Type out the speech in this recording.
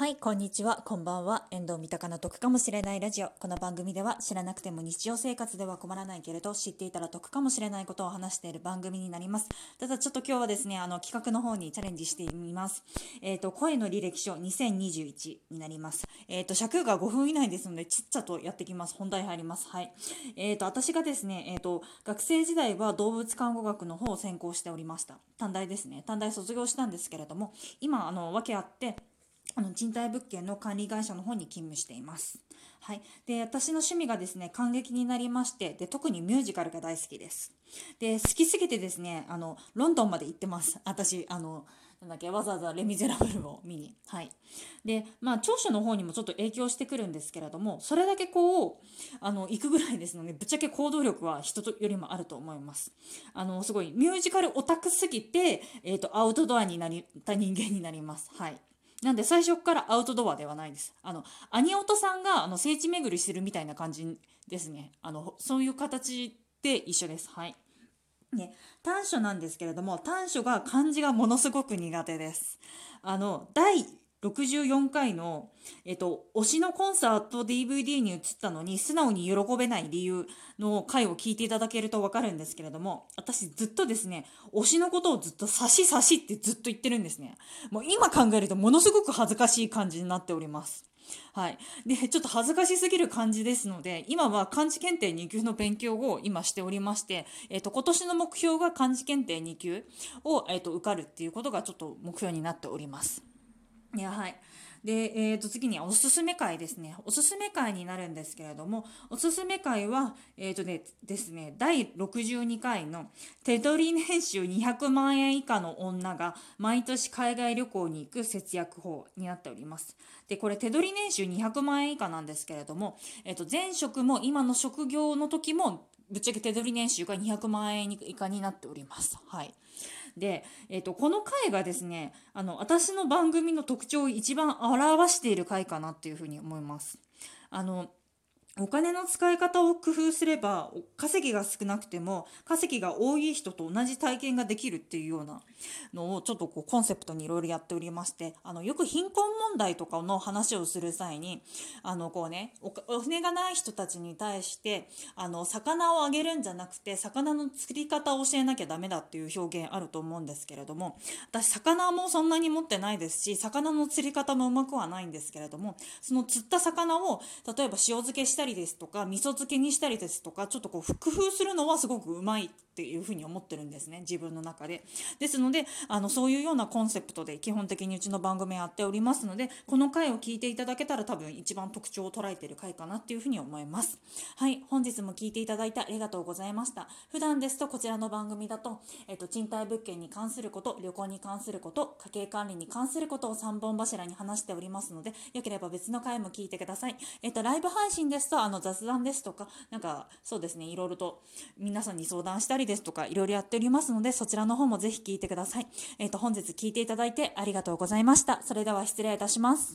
はい、こんにちは、こんばんは。遠藤三鷹の得かもしれないラジオ。この番組では知らなくても日常生活では困らないけれど、知っていたら得かもしれないことを話している番組になります。ただちょっと今日はですね、あの企画の方にチャレンジしてみます。えっ、ー、と、声の履歴書2021になります。えっ、ー、と、尺が5分以内ですので、ちっちゃとやってきます。本題入ります。はい。えっ、ー、と、私がですね、えっ、と、学生時代は動物看護学の方を専攻しておりました。短大ですね。短大卒業したんですけれども、今、あの、訳あって、あの賃貸物件の管理会社の方に勤務しています。はい、で私の趣味がですね感激になりましてで特にミュージカルが大好きです。で好きすぎてですねあのロンドンまで行ってます私あのなんだっけわざわざ「レ・ミゼラブル」を見に。はい、でまあ長所の方にもちょっと影響してくるんですけれどもそれだけこうあの行くぐらいですのでぶっちゃけ行動力は人とよりもあると思います。あのすごいミュージカルオタクすぎて、えーと、アウトドアになった人間になります。はいなんで最初からアウトドアではないです。あの、兄弟さんがあの聖地巡りしてるみたいな感じですね。あの、そういう形で一緒です。はい。ね、短所なんですけれども、短所が漢字がものすごく苦手です。あの、第64回の、えっと、推しのコンサート DVD に移ったのに素直に喜べない理由の回を聞いていただけるとわかるんですけれども、私ずっとですね、推しのことをずっと差し差しってずっと言ってるんですね。もう今考えるとものすごく恥ずかしい感じになっております。はい。で、ちょっと恥ずかしすぎる感じですので、今は漢字検定2級の勉強を今しておりまして、えっ、と、今年の目標が漢字検定2級を、えっ、と、受かるっていうことがちょっと目標になっております。いや、はい。で、えー、と次におすすめ会ですね。おすすめ会になるんですけれども、おすすめ会は、えっ、ー、とね、ですね、第62回の手取り年収200万円以下の女が毎年海外旅行に行く節約法になっております。で、これ手取り年収200万円以下なんですけれども、え、ー、と前職も今の職業の時もぶっちゃけ手取り年収が200万円以下になっております。はい。で、えーと、この回がですねあの私の番組の特徴を一番表している回かなっていうふうに思います。あのお金の使い方を工夫すれば稼ぎが少なくても稼ぎが多い人と同じ体験ができるっていうようなのをちょっとこうコンセプトにいろいろやっておりましてあのよく貧困問題とかの話をする際にあのこうねお船がない人たちに対してあの魚をあげるんじゃなくて魚の釣り方を教えなきゃダメだっていう表現あると思うんですけれども私魚もそんなに持ってないですし魚の釣り方もうまくはないんですけれどもその釣った魚を例えば塩漬けしたりりですとか味噌漬けにしたりですとかちょっとこう工夫するのはすごくうまいっていうふうに思ってるんですね自分の中で。ですのであのそういうようなコンセプトで基本的にうちの番組やっておりますのでこの回を聞いていただけたら多分一番特徴を捉えてる回かなっていうふうに思います。はい本日も聞いていただいてありがとうございました。普段ですとこちらの番組だと、えっと、賃貸物件に関すること旅行に関すること家計管理に関することを3本柱に話しておりますのでよければ別の回も聞いてください。えっとライブ配信ですとあの雑談ですとか、なんかそうですね、いろいろと皆さんに相談したりですとか、いろいろやっておりますので、そちらの方もぜひ聞いてください。えっ、ー、と、本日聞いていただいてありがとうございました。それでは失礼いたします。